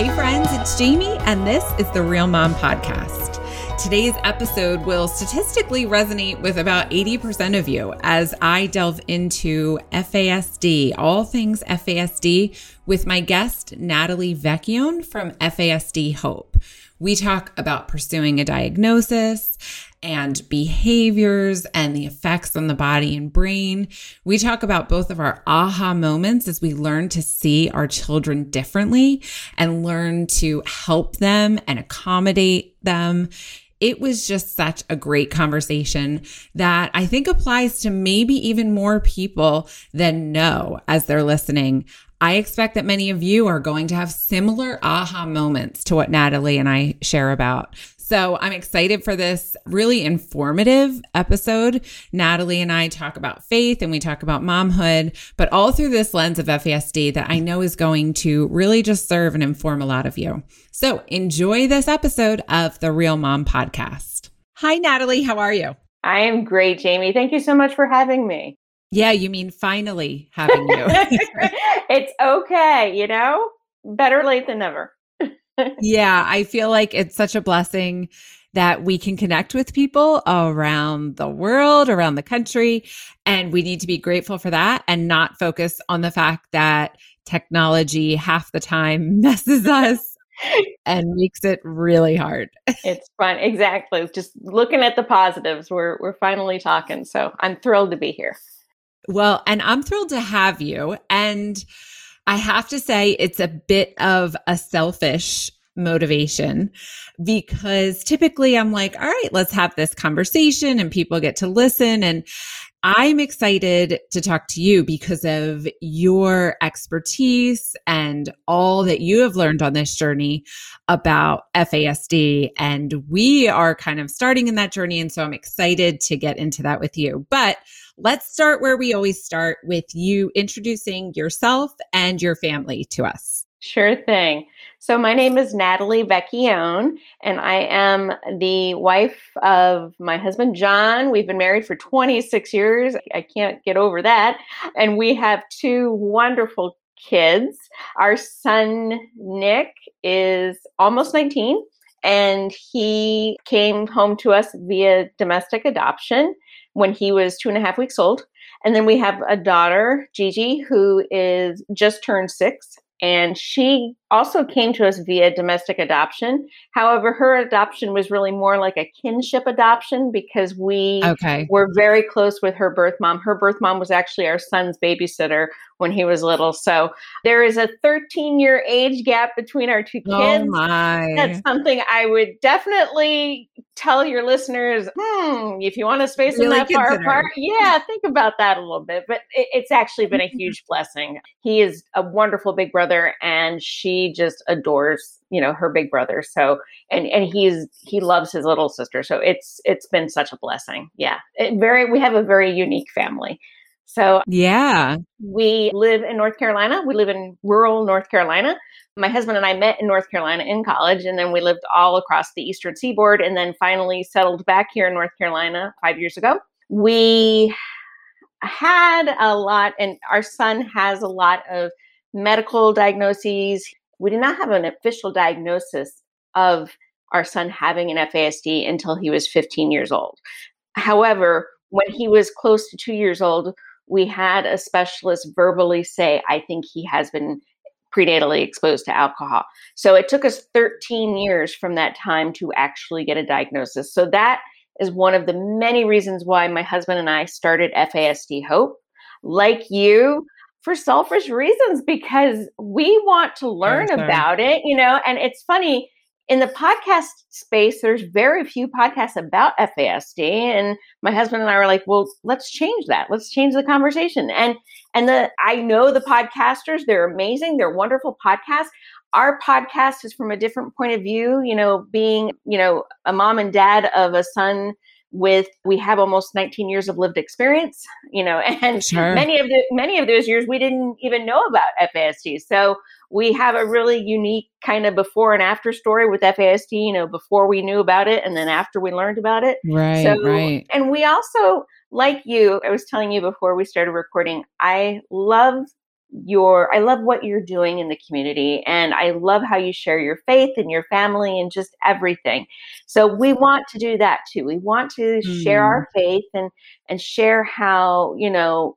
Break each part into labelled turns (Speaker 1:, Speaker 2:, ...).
Speaker 1: Hey, friends, it's Jamie, and this is the Real Mom Podcast. Today's episode will statistically resonate with about 80% of you as I delve into FASD, all things FASD, with my guest, Natalie Vecchione from FASD Hope. We talk about pursuing a diagnosis and behaviors and the effects on the body and brain. We talk about both of our aha moments as we learn to see our children differently and learn to help them and accommodate them. It was just such a great conversation that I think applies to maybe even more people than know as they're listening. I expect that many of you are going to have similar aha moments to what Natalie and I share about. So I'm excited for this really informative episode. Natalie and I talk about faith and we talk about momhood, but all through this lens of FASD that I know is going to really just serve and inform a lot of you. So enjoy this episode of the Real Mom Podcast. Hi, Natalie. How are you?
Speaker 2: I am great, Jamie. Thank you so much for having me.
Speaker 1: Yeah, you mean finally having you.
Speaker 2: it's okay, you know? Better late than never
Speaker 1: yeah, I feel like it's such a blessing that we can connect with people around the world, around the country. And we need to be grateful for that and not focus on the fact that technology half the time messes us and makes it really hard.
Speaker 2: it's fun. Exactly. Just looking at the positives, we're, we're finally talking. So I'm thrilled to be here.
Speaker 1: Well, and I'm thrilled to have you. And I have to say, it's a bit of a selfish motivation because typically I'm like, all right, let's have this conversation and people get to listen. And I'm excited to talk to you because of your expertise and all that you have learned on this journey about FASD. And we are kind of starting in that journey. And so I'm excited to get into that with you. But let's start where we always start with you introducing yourself and your family to us.
Speaker 2: Sure thing. So, my name is Natalie Vecchione, and I am the wife of my husband, John. We've been married for 26 years. I can't get over that. And we have two wonderful kids. Our son, Nick, is almost 19, and he came home to us via domestic adoption when he was two and a half weeks old. And then we have a daughter, Gigi, who is just turned six. And she also came to us via domestic adoption. However, her adoption was really more like a kinship adoption because we okay. were very close with her birth mom. Her birth mom was actually our son's babysitter when he was little. So there is a 13 year age gap between our two oh kids.
Speaker 1: Oh my.
Speaker 2: That's something I would definitely tell your listeners, hmm, if you want to space really them that far apart, yeah, think about that a little bit. But it, it's actually been a huge blessing. He is a wonderful big brother and she just adores you know her big brother so and and he's he loves his little sister so it's it's been such a blessing yeah it very we have a very unique family so
Speaker 1: yeah.
Speaker 2: we live in north carolina we live in rural north carolina. My husband and i met in north carolina in college and then we lived all across the eastern seaboard and then finally settled back here in north carolina five years ago. We had a lot and our son has a lot of medical diagnoses. We did not have an official diagnosis of our son having an FASD until he was 15 years old. However, when he was close to two years old, we had a specialist verbally say, I think he has been prenatally exposed to alcohol. So it took us 13 years from that time to actually get a diagnosis. So that is one of the many reasons why my husband and I started FASD Hope. Like you, for selfish reasons because we want to learn about it, you know. And it's funny in the podcast space, there's very few podcasts about FASD. And my husband and I were like, well, let's change that. Let's change the conversation. And and the I know the podcasters, they're amazing, they're wonderful podcasts. Our podcast is from a different point of view, you know, being, you know, a mom and dad of a son with we have almost 19 years of lived experience you know and sure. many of the many of those years we didn't even know about FASD so we have a really unique kind of before and after story with FASD you know before we knew about it and then after we learned about it.
Speaker 1: Right so, right.
Speaker 2: and we also like you I was telling you before we started recording I love your I love what you're doing in the community and I love how you share your faith and your family and just everything. So we want to do that too. We want to mm. share our mm. faith and and share how, you know,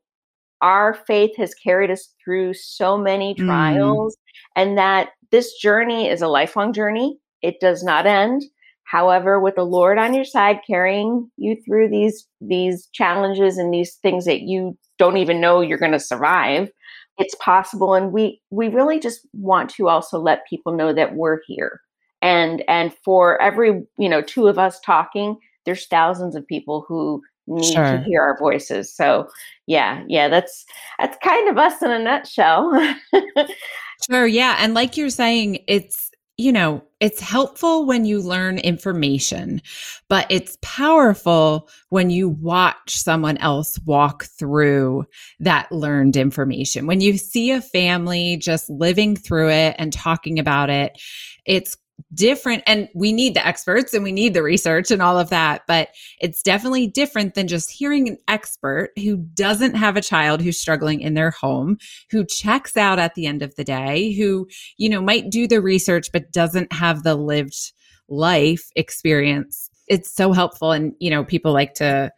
Speaker 2: our faith has carried us through so many mm. trials mm. and that this journey is a lifelong journey. It does not end. However, with the Lord on your side carrying you through these these challenges and these things that you don't even know you're going to survive, it's possible and we we really just want to also let people know that we're here. And and for every, you know, two of us talking, there's thousands of people who need sure. to hear our voices. So, yeah, yeah, that's that's kind of us in a nutshell.
Speaker 1: sure, yeah, and like you're saying, it's you know, it's helpful when you learn information, but it's powerful when you watch someone else walk through that learned information. When you see a family just living through it and talking about it, it's different and we need the experts and we need the research and all of that but it's definitely different than just hearing an expert who doesn't have a child who's struggling in their home who checks out at the end of the day who you know might do the research but doesn't have the lived life experience. It's so helpful and you know people like to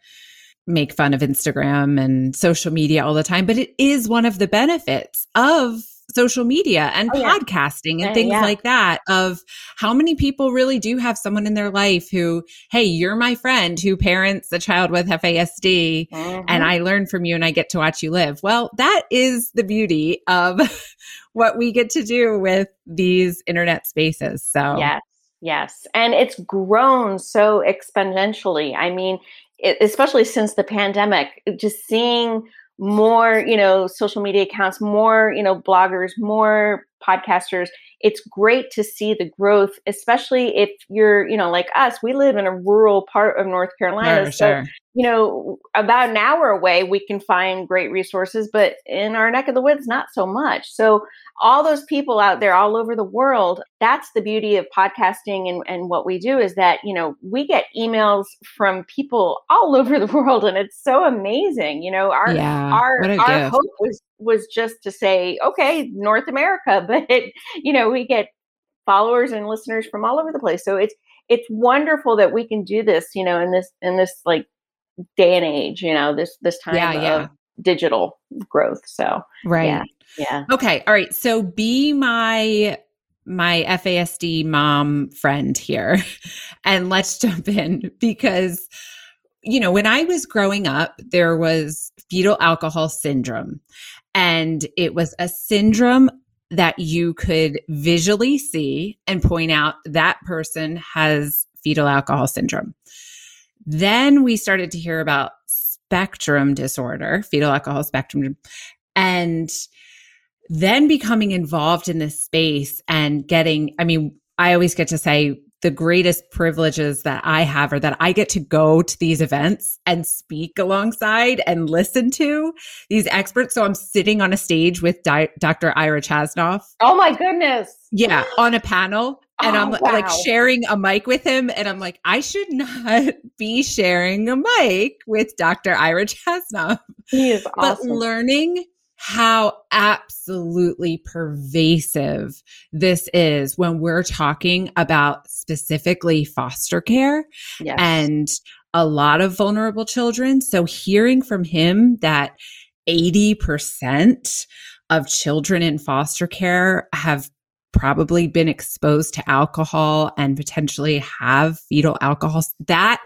Speaker 1: make fun of Instagram and social media all the time but it is one of the benefits of social media and oh, podcasting yeah. and things yeah. like that of how many people really do have someone in their life who hey you're my friend who parents a child with FASD mm-hmm. and I learn from you and I get to watch you live well that is the beauty of what we get to do with these internet spaces so
Speaker 2: yes yes and it's grown so exponentially i mean it, especially since the pandemic just seeing more, you know, social media accounts, more, you know, bloggers, more podcasters. It's great to see the growth, especially if you're, you know, like us, we live in a rural part of North Carolina. Sure, so, sure. you know, about an hour away, we can find great resources, but in our neck of the woods, not so much. So all those people out there all over the world that's the beauty of podcasting and, and what we do is that you know we get emails from people all over the world and it's so amazing you know our yeah, our our gift. hope was was just to say okay north america but you know we get followers and listeners from all over the place so it's it's wonderful that we can do this you know in this in this like day and age you know this this time yeah, of digital growth so
Speaker 1: right yeah yeah. Okay. All right. So be my my FASD mom friend here and let's jump in because you know, when I was growing up, there was fetal alcohol syndrome and it was a syndrome that you could visually see and point out that person has fetal alcohol syndrome. Then we started to hear about spectrum disorder, fetal alcohol spectrum. And then becoming involved in this space and getting, I mean, I always get to say the greatest privileges that I have are that I get to go to these events and speak alongside and listen to these experts. So I'm sitting on a stage with Di- Dr. Ira Chasnoff.
Speaker 2: Oh my goodness.
Speaker 1: Yeah, on a panel. And oh, I'm wow. like sharing a mic with him. And I'm like, I should not be sharing a mic with Dr. Ira Chasnoff.
Speaker 2: He is awesome.
Speaker 1: But learning how absolutely pervasive this is when we're talking about specifically foster care yes. and a lot of vulnerable children. So hearing from him that 80% of children in foster care have probably been exposed to alcohol and potentially have fetal alcohol that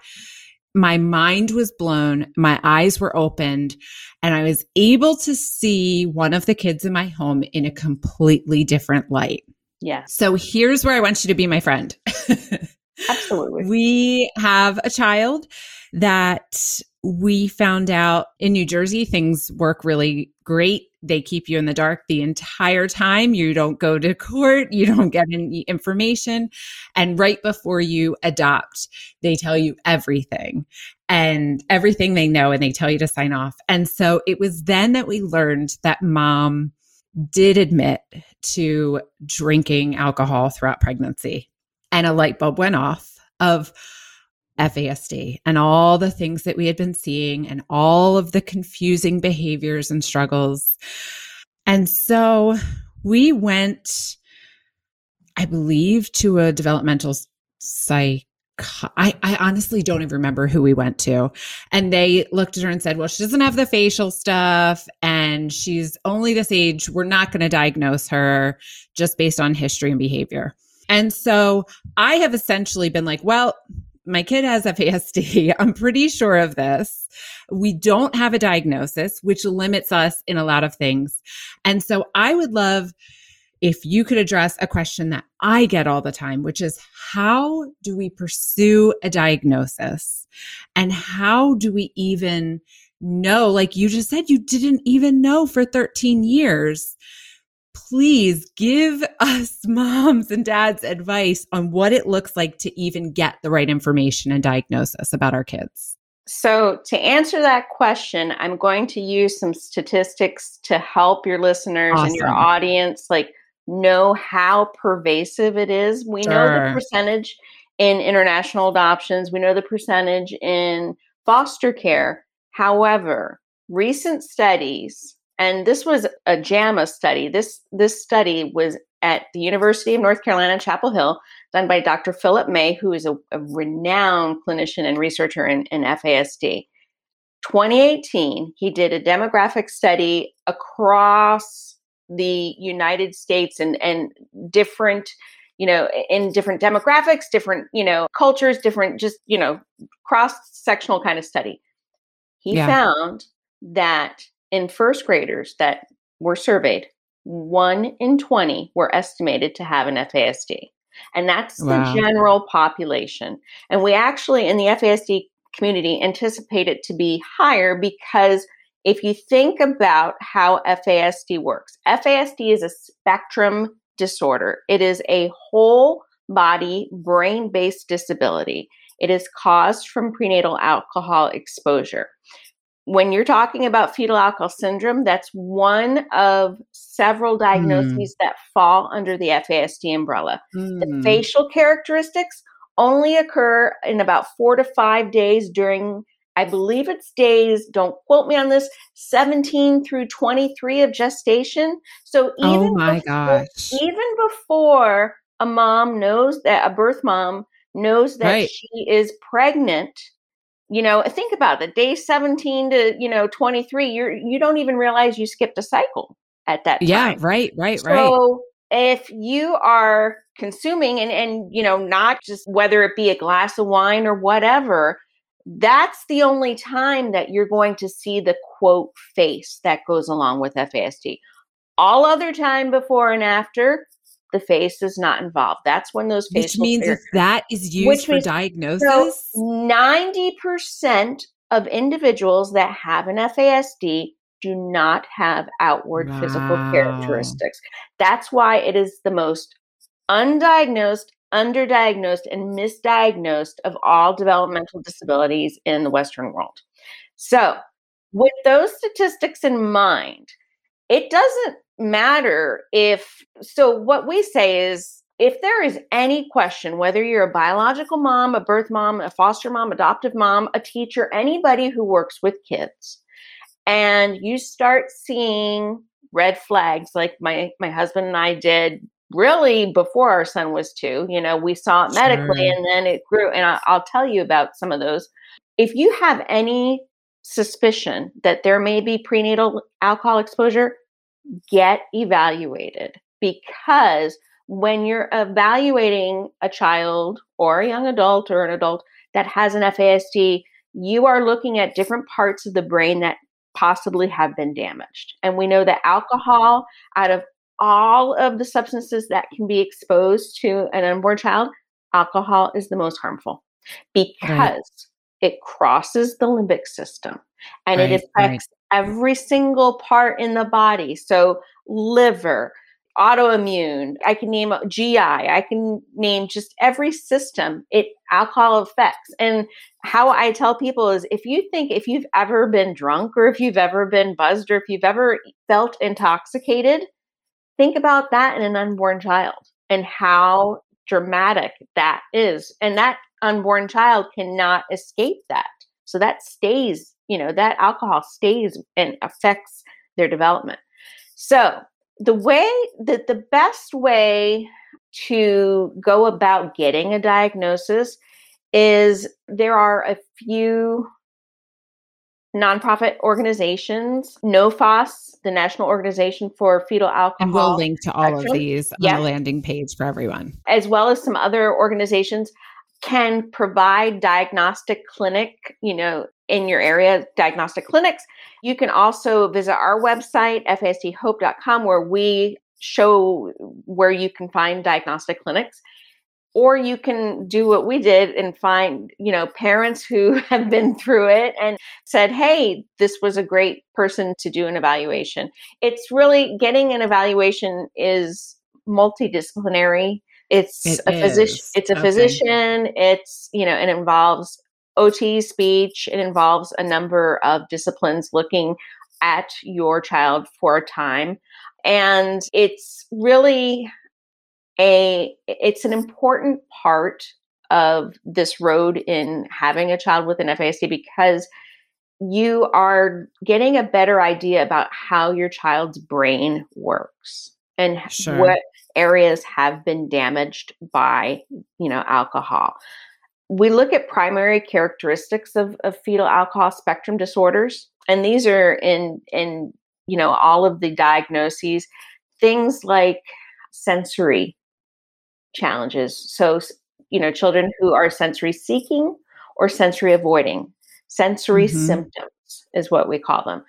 Speaker 1: my mind was blown, my eyes were opened, and I was able to see one of the kids in my home in a completely different light.
Speaker 2: Yeah.
Speaker 1: So here's where I want you to be my friend.
Speaker 2: Absolutely.
Speaker 1: we have a child that we found out in New Jersey things work really great. They keep you in the dark the entire time. You don't go to court, you don't get any information. And right before you adopt, they tell you everything and everything they know, and they tell you to sign off. And so it was then that we learned that mom did admit to drinking alcohol throughout pregnancy. And a light bulb went off of, FASD and all the things that we had been seeing and all of the confusing behaviors and struggles. And so we went, I believe, to a developmental psych. I, I honestly don't even remember who we went to. And they looked at her and said, Well, she doesn't have the facial stuff and she's only this age. We're not going to diagnose her just based on history and behavior. And so I have essentially been like, Well, my kid has FASD. I'm pretty sure of this. We don't have a diagnosis, which limits us in a lot of things. And so I would love if you could address a question that I get all the time, which is how do we pursue a diagnosis? And how do we even know? Like you just said, you didn't even know for 13 years please give us moms and dads advice on what it looks like to even get the right information and diagnosis about our kids.
Speaker 2: So, to answer that question, I'm going to use some statistics to help your listeners awesome. and your audience like know how pervasive it is. We sure. know the percentage in international adoptions, we know the percentage in foster care. However, recent studies and this was a JAMA study. This this study was at the University of North Carolina, Chapel Hill, done by Dr. Philip May, who is a, a renowned clinician and researcher in, in FASD. 2018, he did a demographic study across the United States and, and different, you know, in different demographics, different, you know, cultures, different, just, you know, cross sectional kind of study. He yeah. found that in first graders that were surveyed, one in 20 were estimated to have an FASD. And that's wow. the general population. And we actually, in the FASD community, anticipate it to be higher because if you think about how FASD works, FASD is a spectrum disorder, it is a whole body brain based disability. It is caused from prenatal alcohol exposure when you're talking about fetal alcohol syndrome, that's one of several hmm. diagnoses mm. that fall under the FASD umbrella. Mm. The hmm. facial characteristics only occur in about four to five days during, I believe it's days, don't quote me on this, 17 through 23 of gestation. So
Speaker 1: oh even, oh my before, gosh.
Speaker 2: even before a mom knows that, a birth mom knows that right. she is pregnant, you know think about it day 17 to you know 23 you're you don't even realize you skipped a cycle at that time.
Speaker 1: yeah right right
Speaker 2: right so if you are consuming and and you know not just whether it be a glass of wine or whatever that's the only time that you're going to see the quote face that goes along with FASD. All other time before and after, the face is not involved. That's when those
Speaker 1: facial Which means if that is used which for diagnosis?
Speaker 2: So 90% of individuals that have an FASD do not have outward wow. physical characteristics. That's why it is the most undiagnosed, underdiagnosed, and misdiagnosed of all developmental disabilities in the Western world. So, with those statistics in mind, it doesn't matter if so what we say is if there is any question whether you're a biological mom a birth mom a foster mom adoptive mom a teacher anybody who works with kids and you start seeing red flags like my my husband and I did really before our son was 2 you know we saw it medically sure. and then it grew and I, I'll tell you about some of those if you have any suspicion that there may be prenatal alcohol exposure get evaluated because when you're evaluating a child or a young adult or an adult that has an FASD, you are looking at different parts of the brain that possibly have been damaged. And we know that alcohol, out of all of the substances that can be exposed to an unborn child, alcohol is the most harmful because right. it crosses the limbic system and right, it affects every single part in the body. So, liver, autoimmune, I can name uh, GI, I can name just every system it alcohol affects. And how I tell people is if you think if you've ever been drunk or if you've ever been buzzed or if you've ever felt intoxicated, think about that in an unborn child and how dramatic that is. And that unborn child cannot escape that. So that stays you know that alcohol stays and affects their development So, the way that the best way to go about getting a diagnosis is there are a few nonprofit organizations, NOFAS, the National Organization for Fetal Alcohol.
Speaker 1: And we'll link to all Spectrum. of these on yep. the landing page for everyone.
Speaker 2: As well as some other organizations can provide diagnostic clinic, you know, in your area, diagnostic clinics. You can also visit our website, fasdhope.com, where we show where you can find diagnostic clinics or you can do what we did and find you know parents who have been through it and said hey this was a great person to do an evaluation it's really getting an evaluation is multidisciplinary it's it a physician it's a okay. physician it's you know it involves ot speech it involves a number of disciplines looking at your child for a time and it's really a it's an important part of this road in having a child with an FASD because you are getting a better idea about how your child's brain works and sure. what areas have been damaged by you know alcohol we look at primary characteristics of, of fetal alcohol spectrum disorders and these are in in you know all of the diagnoses things like sensory challenges. So, you know, children who are sensory seeking or sensory avoiding, sensory mm-hmm. symptoms is what we call them.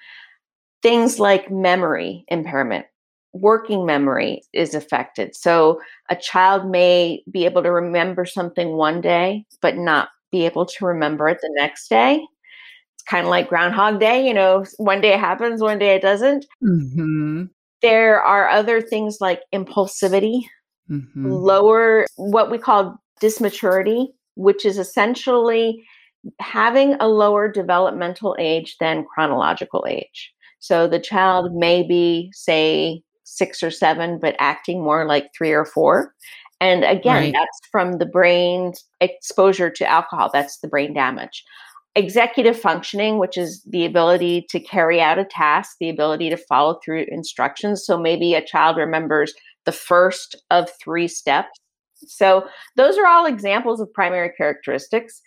Speaker 2: Things like memory impairment, working memory is affected. So, a child may be able to remember something one day, but not be able to remember it the next day. It's kind of like Groundhog Day, you know, one day it happens, one day it doesn't. Mm-hmm. There are other things like impulsivity, mm-hmm. lower what we call dysmaturity, which is essentially having a lower developmental age than chronological age. So the child may be, say, six or seven, but acting more like three or four. And again, right. that's from the brain's exposure to alcohol. That's the brain damage. Executive functioning, which is the ability to carry out a task, the ability to follow through instructions. So maybe a child remembers the first of three steps. So those are all examples of primary characteristics.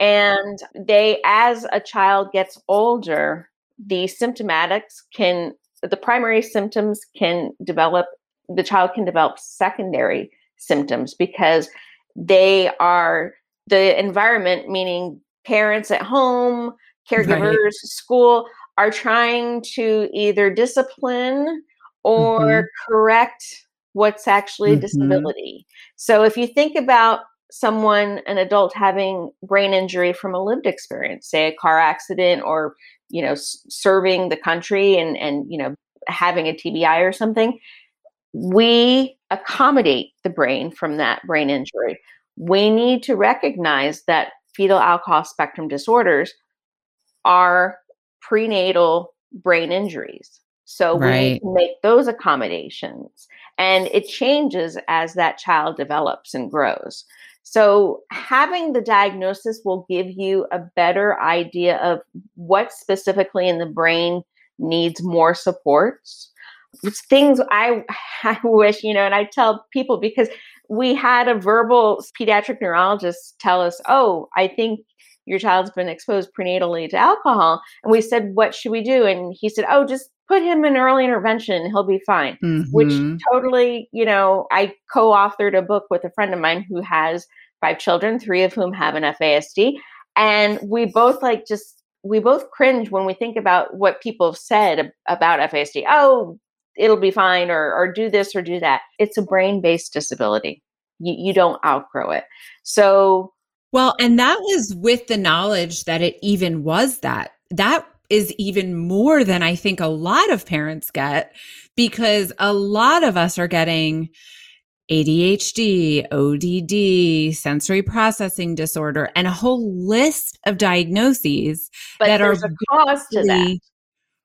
Speaker 2: And they, as a child gets older, the symptomatics can, the primary symptoms can develop, the child can develop secondary symptoms because they are the environment, meaning parents at home, caregivers, right. school, are trying to either discipline or mm-hmm. correct what's actually a mm-hmm. disability. So if you think about someone, an adult having brain injury from a lived experience, say a car accident or, you know, serving the country and, and, you know, having a TBI or something, we accommodate the brain from that brain injury. We need to recognize that fetal alcohol spectrum disorders are prenatal brain injuries. So right. we make those accommodations. And it changes as that child develops and grows. So having the diagnosis will give you a better idea of what specifically in the brain needs more supports. Things I, I wish, you know, and I tell people because we had a verbal pediatric neurologist tell us, oh, I think your child's been exposed prenatally to alcohol. And we said, what should we do? And he said, oh, just put him in early intervention he'll be fine mm-hmm. which totally you know i co-authored a book with a friend of mine who has five children three of whom have an fasd and we both like just we both cringe when we think about what people have said about fasd oh it'll be fine or or do this or do that. It's a brain-based disability. You, you don't outgrow it. So
Speaker 1: well and that was with the knowledge that it even was that. That is even more than I think a lot of parents get because a lot of us are getting ADHD, ODD, sensory processing disorder, and a whole list of diagnoses
Speaker 2: but that are a cost to that.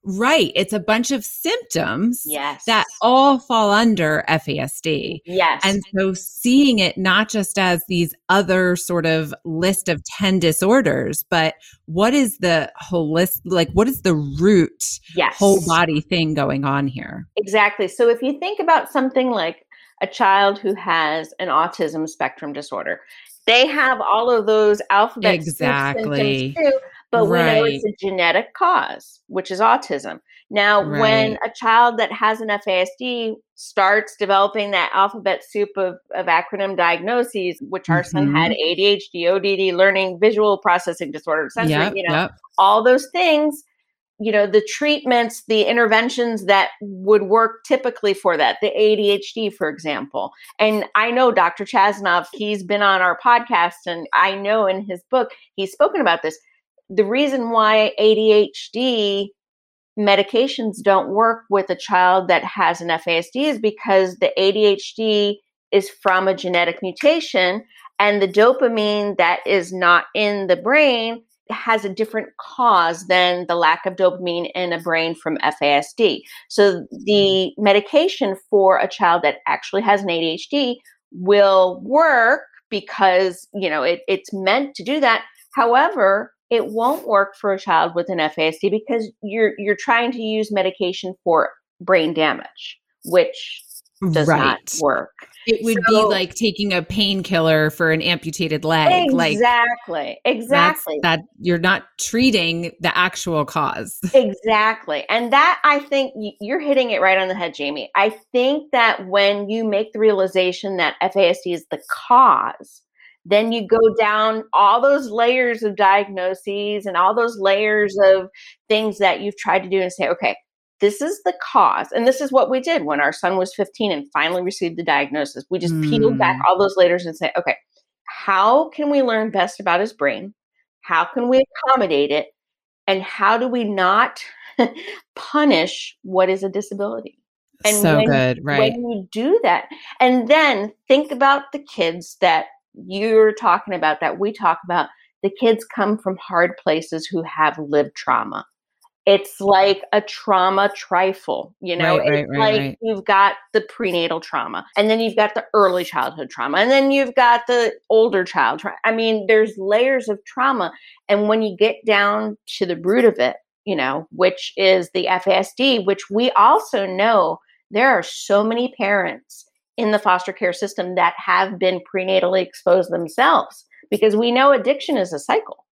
Speaker 1: Right. It's a bunch of symptoms
Speaker 2: yes.
Speaker 1: that all fall under FASD.
Speaker 2: Yes.
Speaker 1: And so seeing it not just as these other sort of list of 10 disorders, but what is the holistic, like what is the root
Speaker 2: yes.
Speaker 1: whole body thing going on here?
Speaker 2: Exactly. So if you think about something like a child who has an autism spectrum disorder, they have all of those alphabet
Speaker 1: exactly.
Speaker 2: symptoms too but
Speaker 1: Right.
Speaker 2: we know it's a genetic cause, which is autism. Now, when a child that has an FASD starts developing that alphabet soup of, of acronym diagnoses, which our son had
Speaker 1: Mhm.
Speaker 2: ADHD, ODD, learning visual processing disorder, sensory,
Speaker 1: Yep,
Speaker 2: you know,
Speaker 1: yep.
Speaker 2: all those things, you know, the treatments, the interventions that would work typically for that, the ADHD, for example. And I know Dr. Chasnoff, he's been on our podcast, and I know in his book, he's spoken about this. The reason why ADHD medications don't work with a child that has an FASD is because the ADHD is from a genetic mutation and the dopamine that is not in the brain has a different cause than the lack of dopamine in a brain from FASD. So the mm-hmm. medication for a child that actually has an ADHD will work because, you know, it, it's meant to do that. However, it won't work for a child with an FASD because you're you're trying to use medication for brain damage, which does not work.
Speaker 1: It would
Speaker 2: So-
Speaker 1: be like taking a painkiller for an amputated leg. Like
Speaker 2: Exactly.
Speaker 1: that's
Speaker 2: Exactly.
Speaker 1: that you're not treating the actual cause.
Speaker 2: Exactly. And that I think you're hitting it right on the head, Jamie. I think that when you make the realization that FASD is the cause, then you go down all those layers of diagnoses and all those layers of things that you've tried to do and say, okay, this is the cause. And this is what we did when our son was 15 and finally received the diagnosis. We just peeled back
Speaker 1: Mm.
Speaker 2: all those layers and say, okay, how can we learn best about his brain? How can we accommodate it? And how do we not punish what is a disability? And
Speaker 1: so
Speaker 2: when-
Speaker 1: good, right?
Speaker 2: When you do that, and then think about the kids that you're talking about, that we talk about, the kids come from hard places who have lived trauma. It's like a trauma trifle, you know.
Speaker 1: Right,
Speaker 2: it's
Speaker 1: right,
Speaker 2: like
Speaker 1: right.
Speaker 2: you've got the prenatal trauma, and then you've got the early childhood trauma, and then you've got the older child trauma. I mean, there's layers of trauma, and when you get down to the root of it, you know, which is the FASD, which we also know there are so many parents in the foster care system that have been prenatally exposed themselves because we know addiction is a cycle.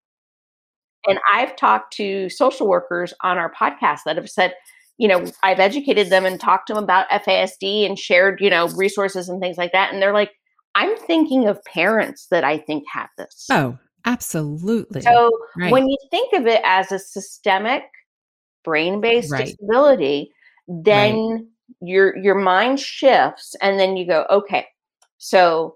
Speaker 2: And I've talked to social workers on our podcast that have said, you know, I've educated them and talked to them about FASD and shared, you know, resources and things like that. And they're like, I'm thinking of parents that I think have this.
Speaker 1: Oh, absolutely.
Speaker 2: So
Speaker 1: right.
Speaker 2: when you think of it as a systemic brain-based
Speaker 1: Right.
Speaker 2: disability, then your your mind shifts and then you go, okay, so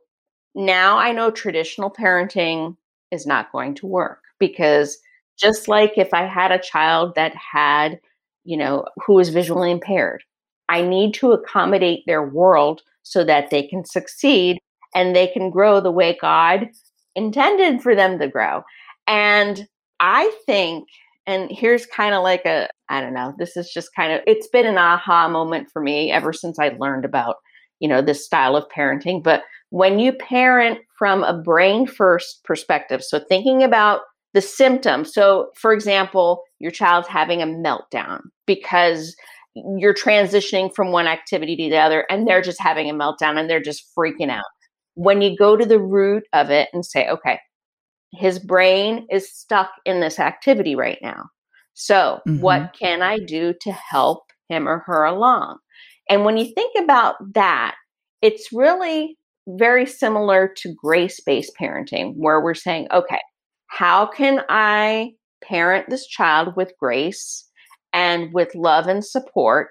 Speaker 2: now I know traditional parenting is not going to work because just like if I had a child that had, you know, who was visually impaired, I need to accommodate their world so that they can succeed and they can grow the way God intended for them to grow. And I think, and here's kind of like a, I don't know, this is just kind of, it's been an aha moment for me ever since I learned about, you know, this style of parenting. But when you parent from a brain first perspective, so thinking about the symptoms. So, for example, your child's having a meltdown because you're transitioning from one activity to the other and they're just having a meltdown and they're just freaking out. When you go to the root of it and say, okay, his brain is stuck in this activity right now. So,
Speaker 1: Mhm.
Speaker 2: what can I do to help him or her along? And when you think about that, it's really very similar to grace based parenting, where we're saying, okay, how can I parent this child with grace and with love and support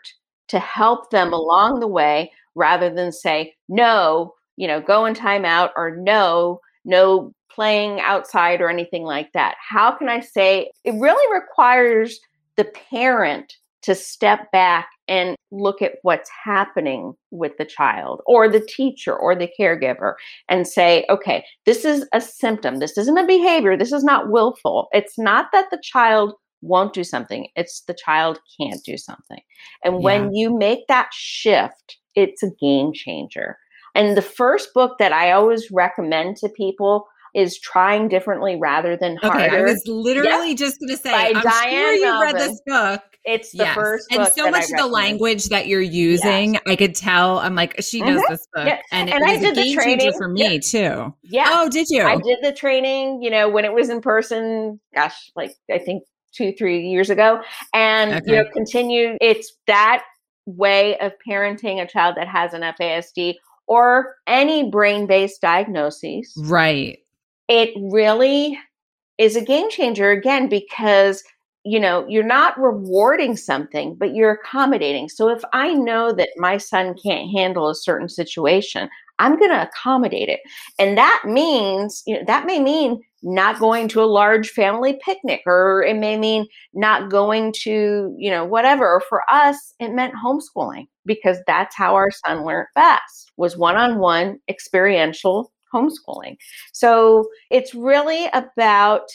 Speaker 2: to help them along the way rather than say, no, you know, go in timeout or no, no playing outside or anything like that? How can I say it really requires the parent to step back and look at what's happening with the child or the teacher or the caregiver and say, okay, this is a symptom. This isn't a behavior. This is not willful. It's not that the child won't do something, it's the child can't do something. And when you make that shift, it's a game changer. And the first book that I always recommend to people is trying differently rather than harder.
Speaker 1: Okay, I was literally just going to say, By I'm Diane sure you Malbin. read this book.
Speaker 2: It's the yes. first
Speaker 1: and so much of the language that you're using, yes. I could tell. I'm like, she knows mm-hmm. this book, yeah. and, and I did the training. for me yeah. too.
Speaker 2: Yeah.
Speaker 1: Oh, did you?
Speaker 2: I did the training. You know, when it was in person. Gosh, like I think two, three years ago, and okay. you know, continue. It's that way of parenting a child that has an FASD or any brain-based diagnoses.
Speaker 1: Right
Speaker 2: it really is a game changer again because you know you're not rewarding something but you're accommodating so if i know that my son can't handle a certain situation i'm going to accommodate it. And that means you know that may mean not going to a large family picnic or it may mean not going to you know whatever. For us it meant homeschooling because that's how our son learned best was one-on-one experiential homeschooling. So it's really about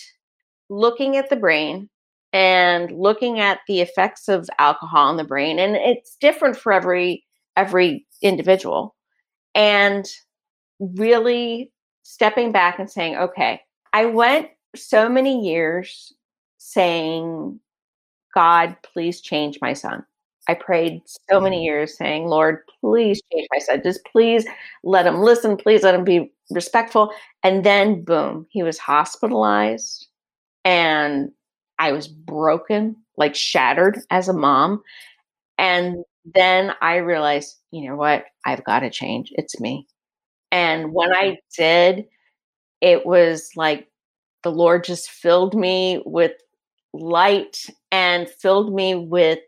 Speaker 2: looking at the brain and looking at the effects of alcohol on the brain and it's different for every every individual and really stepping back and saying okay i went so many years saying god please change my son I prayed so many mm-hmm. years saying, Lord, please change my son. Just please let him listen. Please let him be respectful. And then, boom, he was hospitalized. And I was broken, like shattered as a mom. And then I realized, you know what? I've got to change. It's me. And when I did, it was like the Lord just filled me with light and filled me with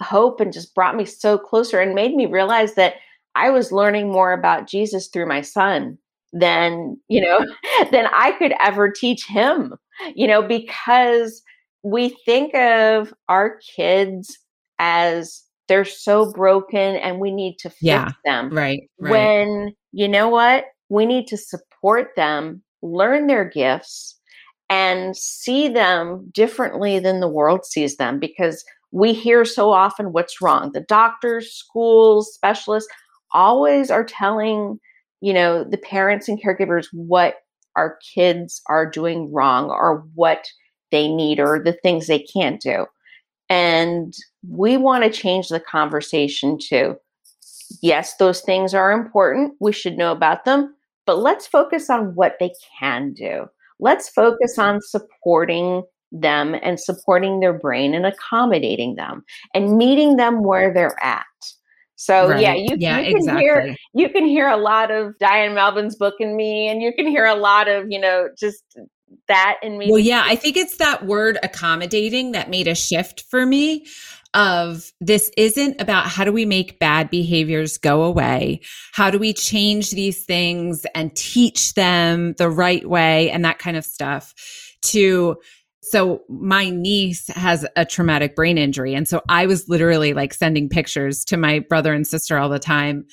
Speaker 2: hope and just brought me so closer and made me realize that I was learning more about Jesus through my son than, you know, than I could ever teach him, you know, because we think of our kids as they're so broken and we need to fix yeah, them.
Speaker 1: Right, right.
Speaker 2: When, you know what? We need to support them, learn their gifts, and see them differently than the world sees them because we hear so often what's wrong. The doctors, schools, specialists always are telling, you know, the parents and caregivers what our kids are doing wrong or what they need or the things they can't do. And we want to change the conversation to yes, those things are important. We should know about them, but let's focus on what they can do. Let's focus on supporting them and supporting their brain and accommodating them and meeting them where they're at. So right. yeah, you, yeah, you can exactly. hear you can hear a lot of Diane Malbin's book in me, and you can hear a lot of you know just that in me.
Speaker 1: Well, yeah, I think it's that word accommodating that made a shift for me. Of this isn't about how do we make bad behaviors go away? How do we change these things and teach them the right way and that kind of stuff? To so my niece has a traumatic brain injury. And so I was literally like sending pictures to my brother and sister all the time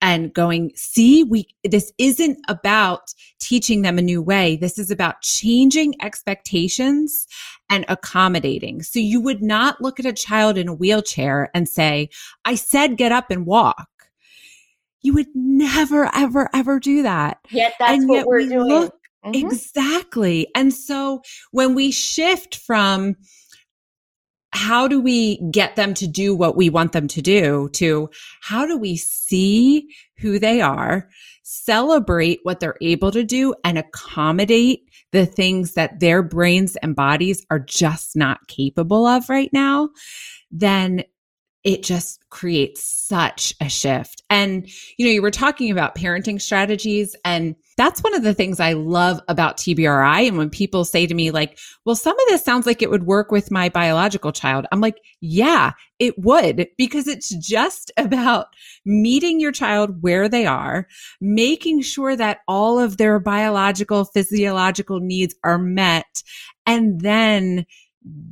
Speaker 1: and going, see, we, this isn't about teaching them a new way. This is about changing expectations and accommodating. So you would not look at a child in a wheelchair and say, I said, get up and walk. You would never, ever, ever do that.
Speaker 2: Yet that's and what yet we're doing. Look,
Speaker 1: Mm-hmm. Exactly. And so when we shift from how do we get them to do what we want them to do? To how do we see who they are, celebrate what they're able to do, and accommodate the things that their brains and bodies are just not capable of right now, then it just creates such a shift. And, you know, you were talking about parenting strategies and that's one of the things I love about TBRI. And when people say to me, like, well, some of this sounds like it would work with my biological child, I'm like, yeah, it would, because it's just about meeting your child where they are, making sure that all of their biological, physiological needs are met, and then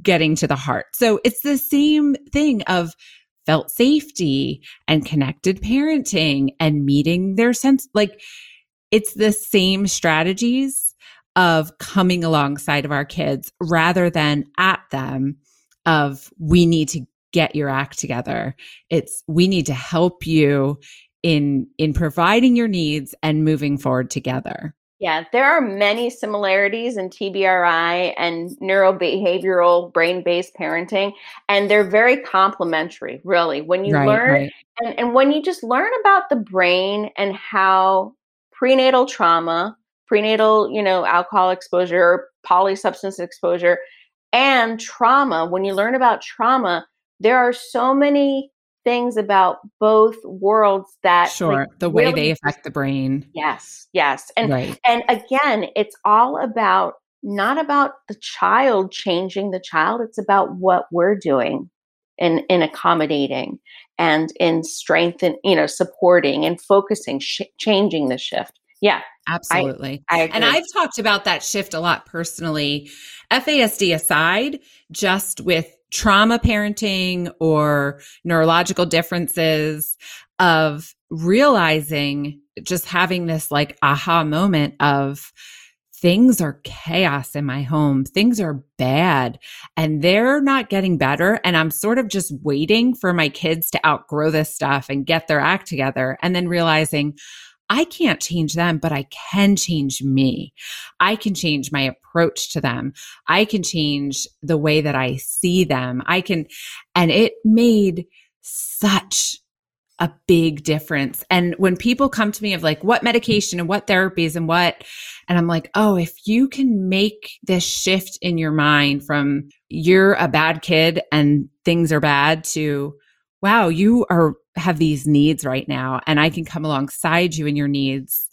Speaker 1: getting to the heart. So it's the same thing of felt safety and connected parenting and meeting their sense like it's the same strategies of coming alongside of our kids rather than at them of we need to get your act together. It's we need to help you in in providing your needs and moving forward together.
Speaker 2: Yeah, there are many similarities in TBRI and neurobehavioral brain based parenting, and they're very complementary, really. When you right, learn right. And, and when you just learn about the brain and how prenatal trauma, prenatal, you know, alcohol exposure, polysubstance exposure, and trauma, when you learn about trauma, there are so many things about both worlds that
Speaker 1: sure like, the way really, they affect the brain.
Speaker 2: Yes yes and right. and again it's all about not about the child changing the child it's about what we're doing in in accommodating and in strengthening you know supporting and focusing sh- changing the shift. Yeah
Speaker 1: absolutely. I, I and i've talked about that shift a lot personally. Fasd aside just with trauma parenting or neurological differences of realizing just having this like aha moment of things are chaos in my home. Things are bad and they're not getting better. And I'm sort of just waiting for my kids to outgrow this stuff and get their act together. And then realizing, I can't change them, but I can change me. I can change my approach to them. I can change the way that I see them. I can, and it made such a big difference. And when people come to me of like, what medication and what therapies and what, and I'm like, oh, if you can make this shift in your mind from you're a bad kid and things are bad to, wow, you are have these needs right now and I can come alongside you in your needs.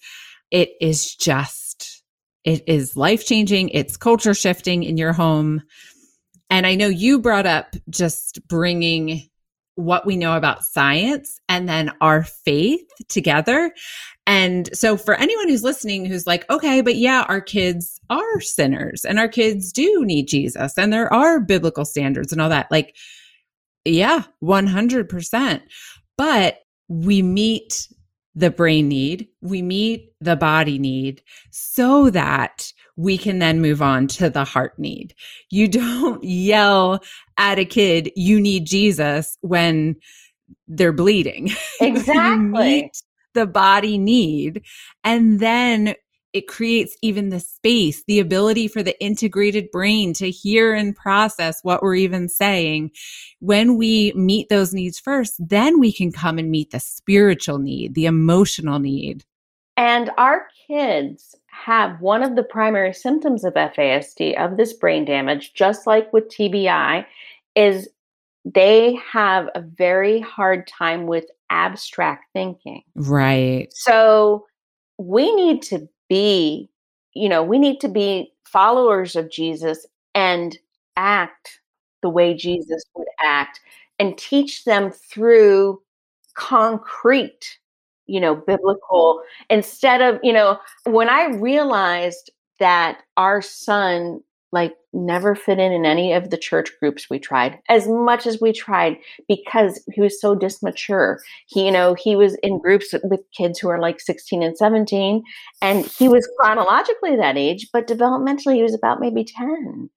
Speaker 1: It is just, it is life changing. It's culture shifting in your home. And I know you brought up just bringing what we know about science and then our faith together. And so, for anyone who's listening who's like, okay, but yeah, our kids are sinners and our kids do need Jesus and there are biblical standards and all that. Like, yeah, 100%. But we meet the brain need, we meet the body need so that we can then move on to the heart need. You don't yell at a kid, you need Jesus when they're bleeding.
Speaker 2: Exactly.
Speaker 1: the body need. And then it creates even the space, the ability for the integrated brain to hear and process what we're even saying. When we meet those needs first, then we can come and meet the spiritual need, the emotional need.
Speaker 2: And our kids have one of the primary symptoms of FASD, of this brain damage, just like with TBI, is they have a very hard time with abstract thinking.
Speaker 1: Right.
Speaker 2: So we need to be, you know, we need to be followers of Jesus and act the way Jesus would act and teach them through concrete, you know, biblical instead of, you know, when I realized that our son like never fit in in any of the church groups we tried as much as we tried because he was so dysmature. He you know he was in groups with kids who are like 16 and 17 and he was chronologically that age but developmentally he was about maybe 10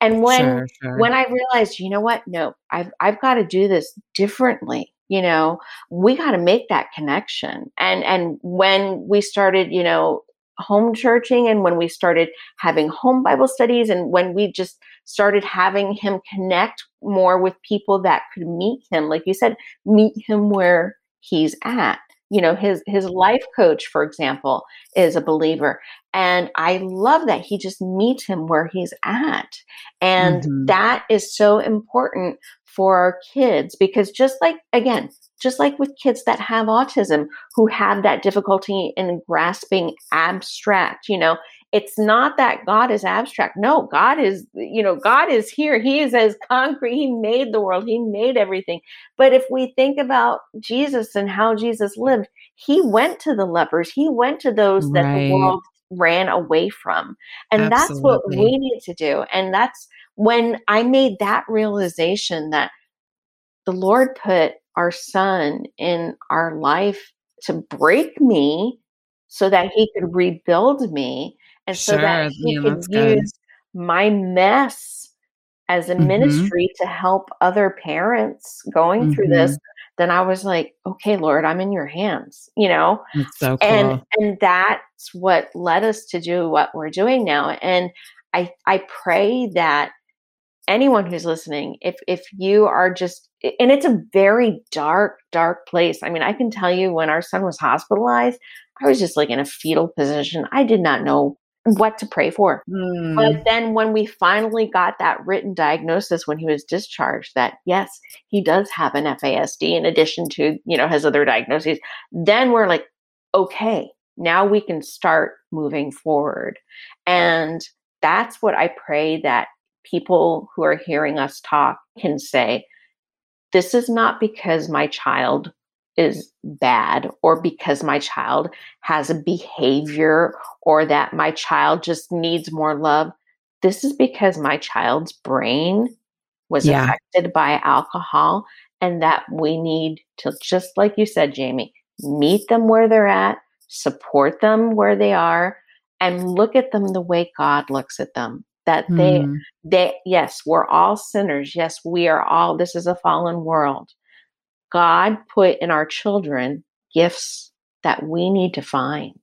Speaker 2: and when sure, sure. when i realized you know what? No i've i've got to do this differently you know we got to make that connection. And and when we started you know home churching and when we started having home Bible studies and when we just started having him connect more with people that could meet him, like you said, meet him where he's at. You know, his his life coach, for example, is a believer. And I love that he just meets him where he's at. And mm-hmm. that is so important for our kids because just like again, just like with kids that have autism who have that difficulty in grasping abstract, you know, it's not that God is abstract. No, God is, you know, God is here. He is as concrete. He made the world, He made everything. But if we think about Jesus and how Jesus lived, He went to the lepers, He went to those right. that the world ran away from. And Absolutely. that's what we need to do. And that's when I made that realization that the Lord put our son in our life to break me so that he could rebuild me And so that he yeah, could use my mess as a mm-hmm. ministry to help other parents going mm-hmm. through this then I was like, okay, Lord, I'm in your hands, you know?
Speaker 1: So cool.
Speaker 2: And and that's what led us to do what we're doing now. And I I pray that anyone who's listening, if if you are just and it's a very dark, dark place. I mean, I can tell you when our son was hospitalized, I was just like in a fetal position. I did not know what to pray for. Mm. But then when we finally got that written diagnosis when he was discharged that yes, he does have an FASD in addition to, you know, his other diagnoses, then we're like, okay, now we can start moving forward. And that's what I pray that people who are hearing us talk can say. This is not because my child is bad or because my child has a behavior or that my child just needs more love. This is because my child's brain was yeah. affected by alcohol and that we need to, just like you said, Jamie, meet them where they're at, support them where they are, and look at them the way God looks at them. That they, mm. they, yes, we're all sinners. Yes, we are all, this is a fallen world God put in our children gifts that we need to find.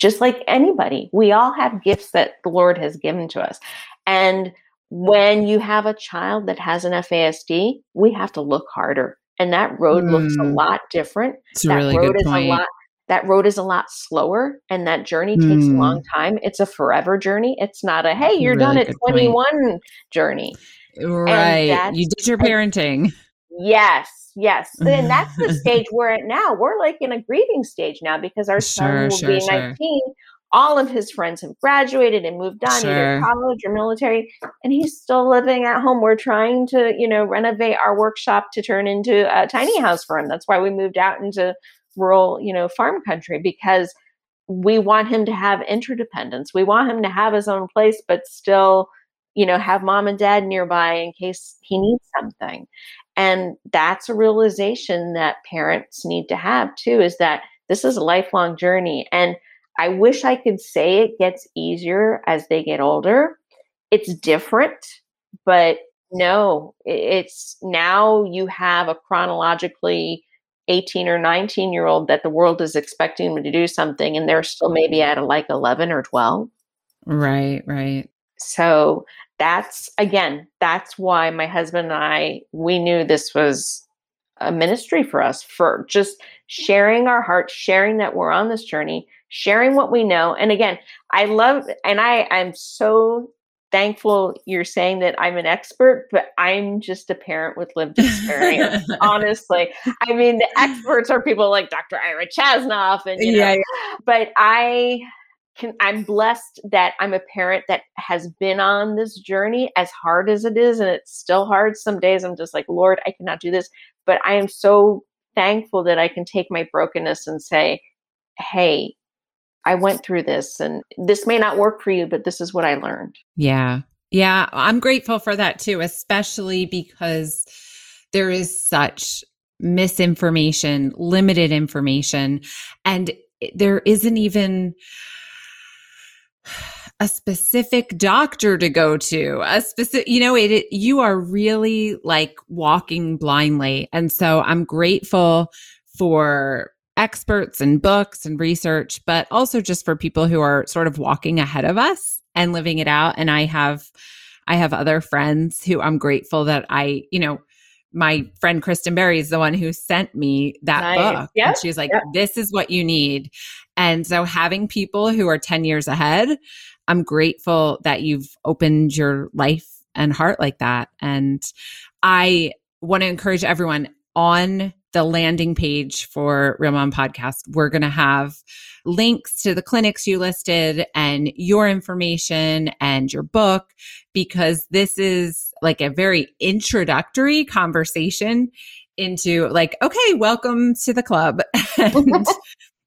Speaker 2: Just like anybody, we all have gifts that the Lord has given to us. And when you have a child that has an FASD, we have to look harder. And that road mm. looks a hmm. lot different.
Speaker 1: It's
Speaker 2: that
Speaker 1: really
Speaker 2: road
Speaker 1: is point.
Speaker 2: a lot that road is a lot slower and that journey takes mm. a long hmm. time. It's a forever journey. It's not a hey, you're really done at 21 point. journey.
Speaker 1: Right. You did your parenting.
Speaker 2: Yes, yes. And that's the stage we're at now. We're like in a grieving stage now because our son sure, will sure, be 19. Sure. All of his friends have graduated and moved on, either college or military, and he's still living at home. We're trying to, you know, renovate our workshop to turn into a tiny house for him. That's why we moved out into rural, you know, farm country because we want him to have interdependence. We want him to have his own place, but still, you know, have mom and dad nearby in case he needs something. And that's a realization that parents need to have too is that this is a lifelong journey. And I wish I could say it gets easier as they get older. It's different, but no, it's now you have a chronologically 18 or 19 year old that the world is expecting them to do something and they're still maybe at a, like 11 or 12.
Speaker 1: Right, right.
Speaker 2: So that's again, that's why my husband and I we knew this was a ministry for us for just sharing our hearts, sharing that we're on this journey, sharing what we know. And again, I love and I I'm so thankful you're saying that I'm an expert, but I'm just a parent with lived experience. honestly, I mean, the experts are people like Dr. Ira Chasnoff, and you know, yeah, yeah. but I can I'm blessed that I'm a parent that has been on this journey as hard as it is and it's still hard some days I'm just like lord I cannot do this but I am so thankful that I can take my brokenness and say hey I went through this and this may not work for you but this is what I learned.
Speaker 1: Yeah. Yeah, I'm grateful for that too especially because there is such misinformation, limited information and there isn't even a specific doctor to go to a specific you know it, it, you are really like walking blindly and so i'm grateful for experts and books and research but also just for people who are sort of walking ahead of us and living it out and i have i have other friends who i'm grateful that i you know my friend Kristen Berry is the one who sent me that nice. book. Yep. And she was like, yep. this is what you need. And so having people who are 10 years ahead, I'm grateful that you've opened your life and heart like that. And I want to encourage everyone on the landing page for Real Mom Podcast, we're going to have links to the clinics you listed and your information and your book because this is like a very introductory conversation into like, okay, welcome to the club. and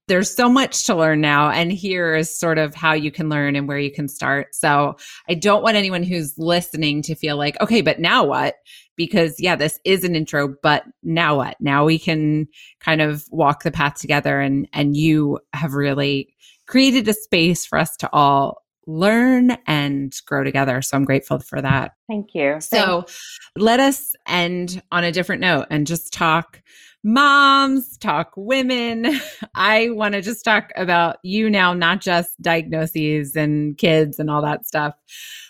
Speaker 1: there's so much to learn now. And here is sort of how you can learn and where you can start. So I don't want anyone who's listening to feel like, okay, but now what? Because yeah, this is an intro, but now what? Now we can kind of walk the path together and and you have really created a space for us to all learn and grow together. So I'm grateful for that.
Speaker 2: Thank you.
Speaker 1: So let us end on a different note and just talk moms, talk women. I want to just talk about you now, not just diagnoses and kids and all that stuff.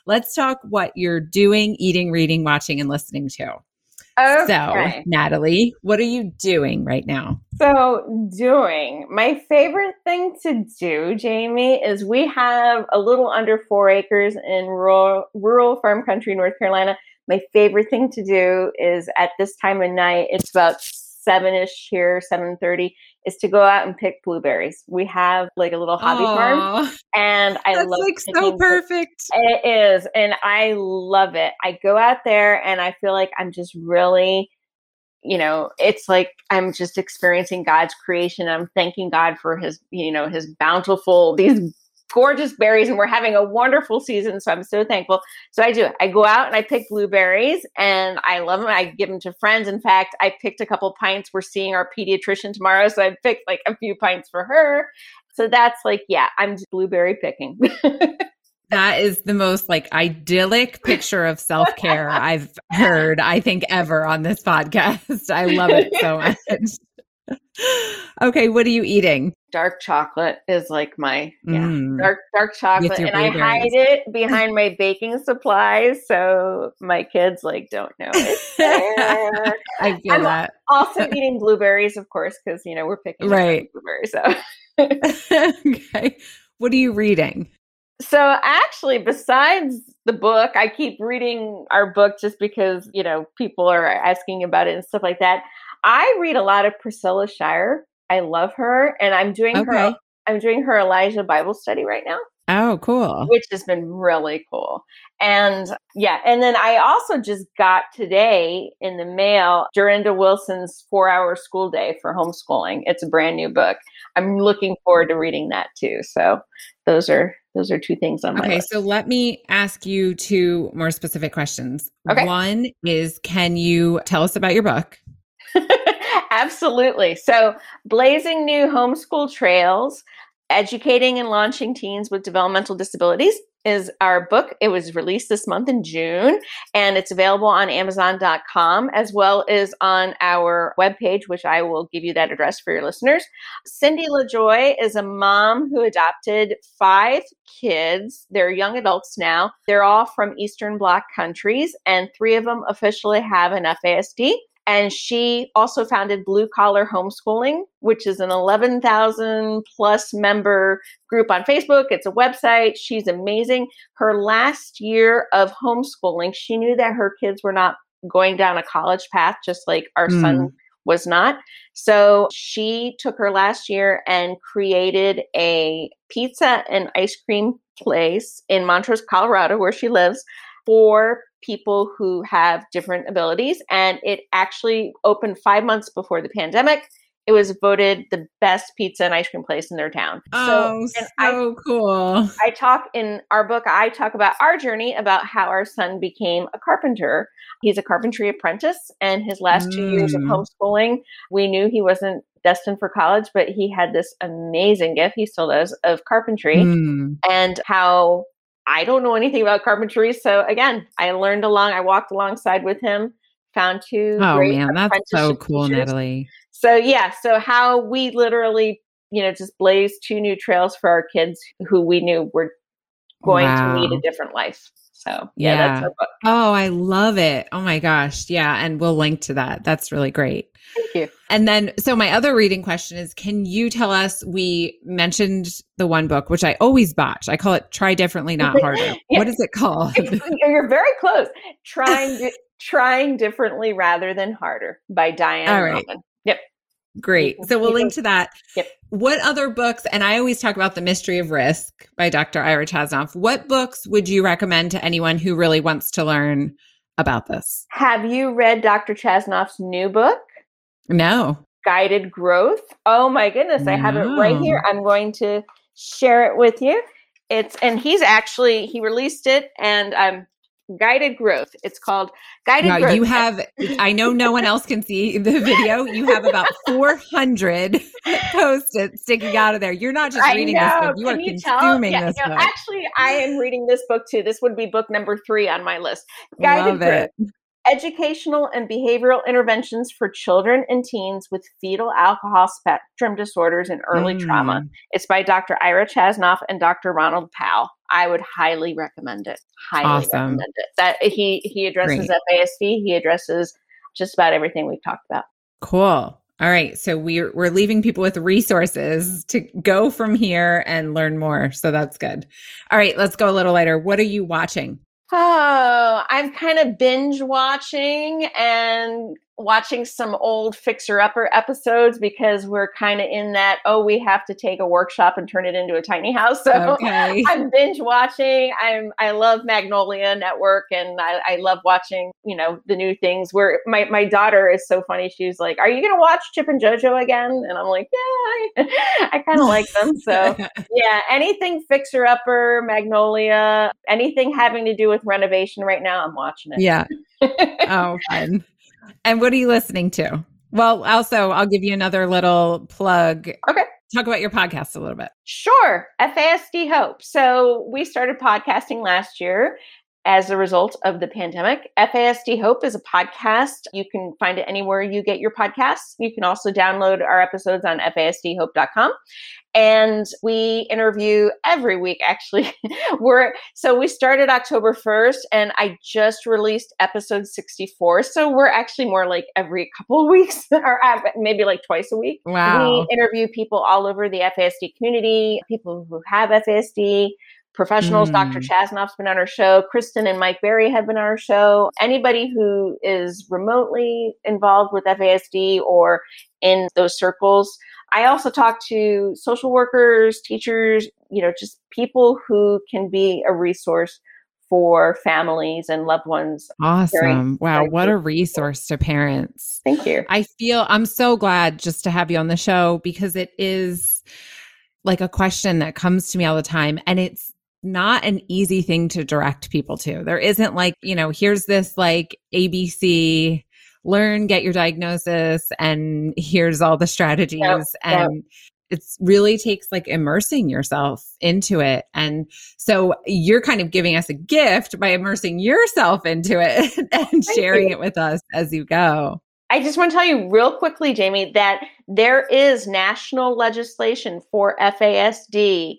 Speaker 1: Let's talk what you're doing, eating, reading, watching, and listening to. Okay. So, Natalie, what are you doing right now?
Speaker 2: So, doing my favorite thing to do, Jamie, is we have a little under four acres in rural, rural farm country, North Carolina. My favorite thing to do is at this time of night, it's about seven ish here, seven thirty, is to go out and pick blueberries. We have like a little hobby Aww. farm, and I
Speaker 1: That's
Speaker 2: love
Speaker 1: like so perfect.
Speaker 2: It is, and I love it. I go out there, and I feel like I'm just really you know it's like i'm just experiencing god's creation i'm thanking god for his you know his bountiful these gorgeous berries and we're having a wonderful season. So I'm so thankful. So I do. I go out and I pick blueberries and I love them. I give them to friends. In fact, I picked a couple pints. We're seeing our pediatrician tomorrow. So I picked like a few pints for her. So that's like, yeah, I'm blueberry picking.
Speaker 1: that is the most like idyllic picture of self care I've heard, I think, ever on this podcast. I love it so much okay, what are you eating?
Speaker 2: Dark chocolate is like my yeah, mm. dark dark chocolate, and I hide it behind my baking supplies so my kids like don't know it's there.
Speaker 1: I feel I'm that.
Speaker 2: Also eating blueberries, of course, because you know we're picking
Speaker 1: right
Speaker 2: blueberries. So
Speaker 1: okay, what are you reading?
Speaker 2: So actually, besides the book, I keep reading our book just because you know people are asking about it and stuff like that. I read a lot of Priscilla Shirer. I love her, and I'm doing okay. her. I'm doing her Elijah Bible study right now.
Speaker 1: Oh, cool.
Speaker 2: Which has been really cool. And yeah, and then I also just got today in the mail Durenda Wilson's Four Hour School Day for Homeschooling. It's a brand new book. I'm looking forward to reading that too. So those are those are two things on my
Speaker 1: okay
Speaker 2: list.
Speaker 1: so let me ask you two more specific questions
Speaker 2: okay.
Speaker 1: one is can you tell us about your book
Speaker 2: Absolutely. So, Blazing New Homeschool Trails Educating and Launching Teens with Developmental Disabilities is our book. It was released this month in June and it's available on Amazon.com as well as on our webpage, which I will give you that address for your listeners. Cindy LaJoy is a mom who adopted five kids. They're young adults now. They're all from Eastern Bloc countries, and three of them officially have an FASD. And she also founded Blue Collar Homeschooling, which is an 11,000 plus member group on Facebook. It's a website. She's amazing. Her last year of homeschooling, she knew that her kids were not going down a college path, just like our mm. son was not. So she took her last year and created a pizza and ice cream place in Montrose, Colorado, where she lives, for people who have different abilities. And it actually opened five months before the pandemic. It was voted the best pizza and ice cream place in their town.
Speaker 1: Oh, so, so I, cool.
Speaker 2: I talk in our book, I talk about our journey about how our son became a carpenter. He's a carpentry apprentice, and his last mm. two years of mm. homeschooling, we knew he wasn't destined for college, but he had this amazing gift, he still does, of carpentry, mm. and how I don't know anything about carpentry. So again, I learned along, I walked alongside with him, found two.
Speaker 1: Oh man, that's so cool, teachers. Natalie.
Speaker 2: So yeah, so how we literally, you know, just blazed two new trails for our kids who we knew were going wow. to lead a different life. So yeah, yeah. that's our book.
Speaker 1: Oh, I love it. Oh my gosh. Yeah. And we'll link to that. That's really great.
Speaker 2: Thank you.
Speaker 1: And then, so my other reading question is Can you tell us? We mentioned the one book, which I always botch. I call it Try Differently, Not Harder. yeah. What is it called?
Speaker 2: You're very close. Trying, trying differently rather than harder by Diane. All right. Yep.
Speaker 1: Great. So we'll link to that.
Speaker 2: Yep.
Speaker 1: What other books, and I always talk about The Mystery of Risk by Dr. Ira Chasnoff. What books would you recommend to anyone who really wants to learn about this?
Speaker 2: Have you read Dr. Chasnoff's new book?
Speaker 1: No.
Speaker 2: Guided Growth. Oh my goodness, I have it right here. I'm going to share it with you. It's and he's actually he released it and um guided growth. It's called guided
Speaker 1: now,
Speaker 2: growth.
Speaker 1: You have, I know no one else can see the video. You have about 400 post-its sticking out of there. You're not just reading this book, you can are you consuming
Speaker 2: yeah,
Speaker 1: this
Speaker 2: no,
Speaker 1: book.
Speaker 2: Actually, I am reading this book too. This would be book number three on my list. Guided
Speaker 1: Love growth.
Speaker 2: Educational and Behavioral Interventions for Children and Teens with Fetal Alcohol Spectrum Disorders and Early mm. Trauma. It's by Dr. Ira Chasnoff and Dr. Ronald Powell. I would highly recommend it. Highly awesome. recommend it. That he he addresses Great. FASD. He addresses just about everything we've talked about.
Speaker 1: Cool. All right, so we're we're leaving people with resources to go from here and learn more. So that's good. All right, let's go a little later. What are you watching?
Speaker 2: Oh, I'm kind of binge watching and watching some old fixer upper episodes because we're kind of in that oh we have to take a workshop and turn it into a tiny house. So okay. i'm binge watching. I'm i love magnolia network and I, I love watching you know the new things where my, my daughter is so funny. She's like are you gonna watch chip and jojo again? And i'm like yeah i, I kind of like them. So yeah anything fixer upper magnolia anything having to do with renovation right now i'm watching it.
Speaker 1: Yeah. Oh fun and what are you listening to? Well, also, I'll give you another little plug.
Speaker 2: Okay.
Speaker 1: Talk about your podcast a little bit.
Speaker 2: Sure. FASD Hope. So we started podcasting last year as a result of the pandemic. FASD Hope is a podcast. You can find it anywhere you get your podcasts. You can also download our episodes on fasdhope.com and we interview every week actually we're so we started october 1st and i just released episode 64 so we're actually more like every couple of weeks or uh, maybe like twice a week
Speaker 1: wow
Speaker 2: we interview people all over the fasd community people who have fasd professionals mm. dr chasnoff's been on our show kristen and mike berry have been on our show anybody who is remotely involved with fasd or in those circles I also talk to social workers, teachers, you know, just people who can be a resource for families and loved ones.
Speaker 1: Awesome. wow. What a resource to parents.
Speaker 2: Thank you.
Speaker 1: I feel I'm so glad just to have you on the show because it is like a question that comes to me all the time. And it's not an easy thing to direct people to. There isn't like, you know, here's this like ABC learn, get your diagnosis, and here's all the strategies. Yep, and yep it really takes like immersing yourself into it. And so you're kind of giving us a gift by immersing yourself into it and sharing it with us as you go.
Speaker 2: I just want to tell you real quickly, Jamie, that there is national legislation for FASD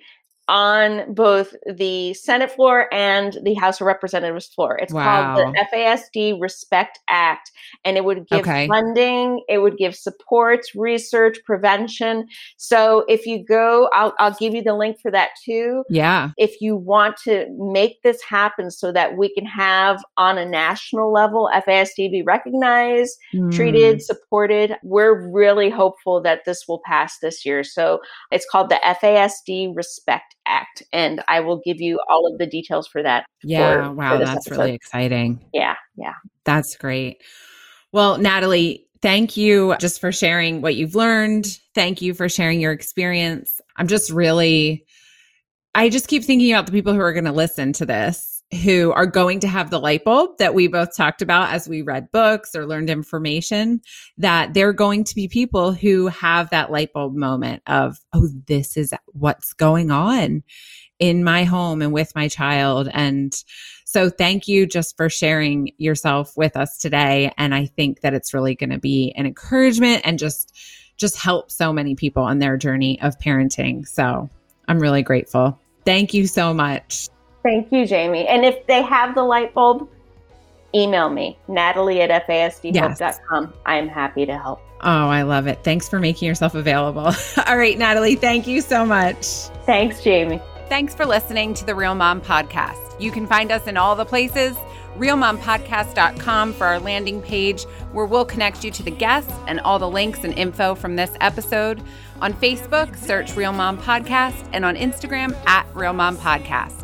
Speaker 2: on both the Senate floor and the House of Representatives floor. It's wow. called the FASD Respect Act, and it would give okay. funding, it would give supports, research, prevention. So if you go, I'll, I'll give you the link for that too.
Speaker 1: Yeah.
Speaker 2: If you want to make this happen so that we can have on a national level FASD be recognized, mm. treated, supported, we're really hopeful that this will pass this year. So it's called the FASD Respect Act. And I will give you all of the details for that.
Speaker 1: Yeah. For, wow. For that's episode. really exciting.
Speaker 2: Yeah. Yeah.
Speaker 1: That's great. Well, Natalie, thank you just for sharing what you've learned. Thank you for sharing your experience. I'm just really, I just keep thinking about the people who are going to listen to this who are going to have the light bulb that we both talked about as we read books or learned information, that they're going to be people who have that light bulb moment of, oh, this is what's going on in my home and with my child. And so thank you just for sharing yourself with us today. And I think that it's really going to be an encouragement and just, just help so many people on their journey of parenting. So I'm really grateful. Thank you so much.
Speaker 2: Thank you, Jamie. And if they have the light bulb, email me, natalie at fasdhope.com. Yes. I'm happy to help.
Speaker 1: Oh, I love it. Thanks for making yourself available. All right, Natalie, thank you so much.
Speaker 2: Thanks, Jamie.
Speaker 1: Thanks for listening to the Real Mom Podcast. You can find us in all the places realmompodcast.com for our landing page where we'll connect you to the guests and all the links and info from this episode. On Facebook, search Real Mom Podcast and on Instagram at Real Mom Podcast.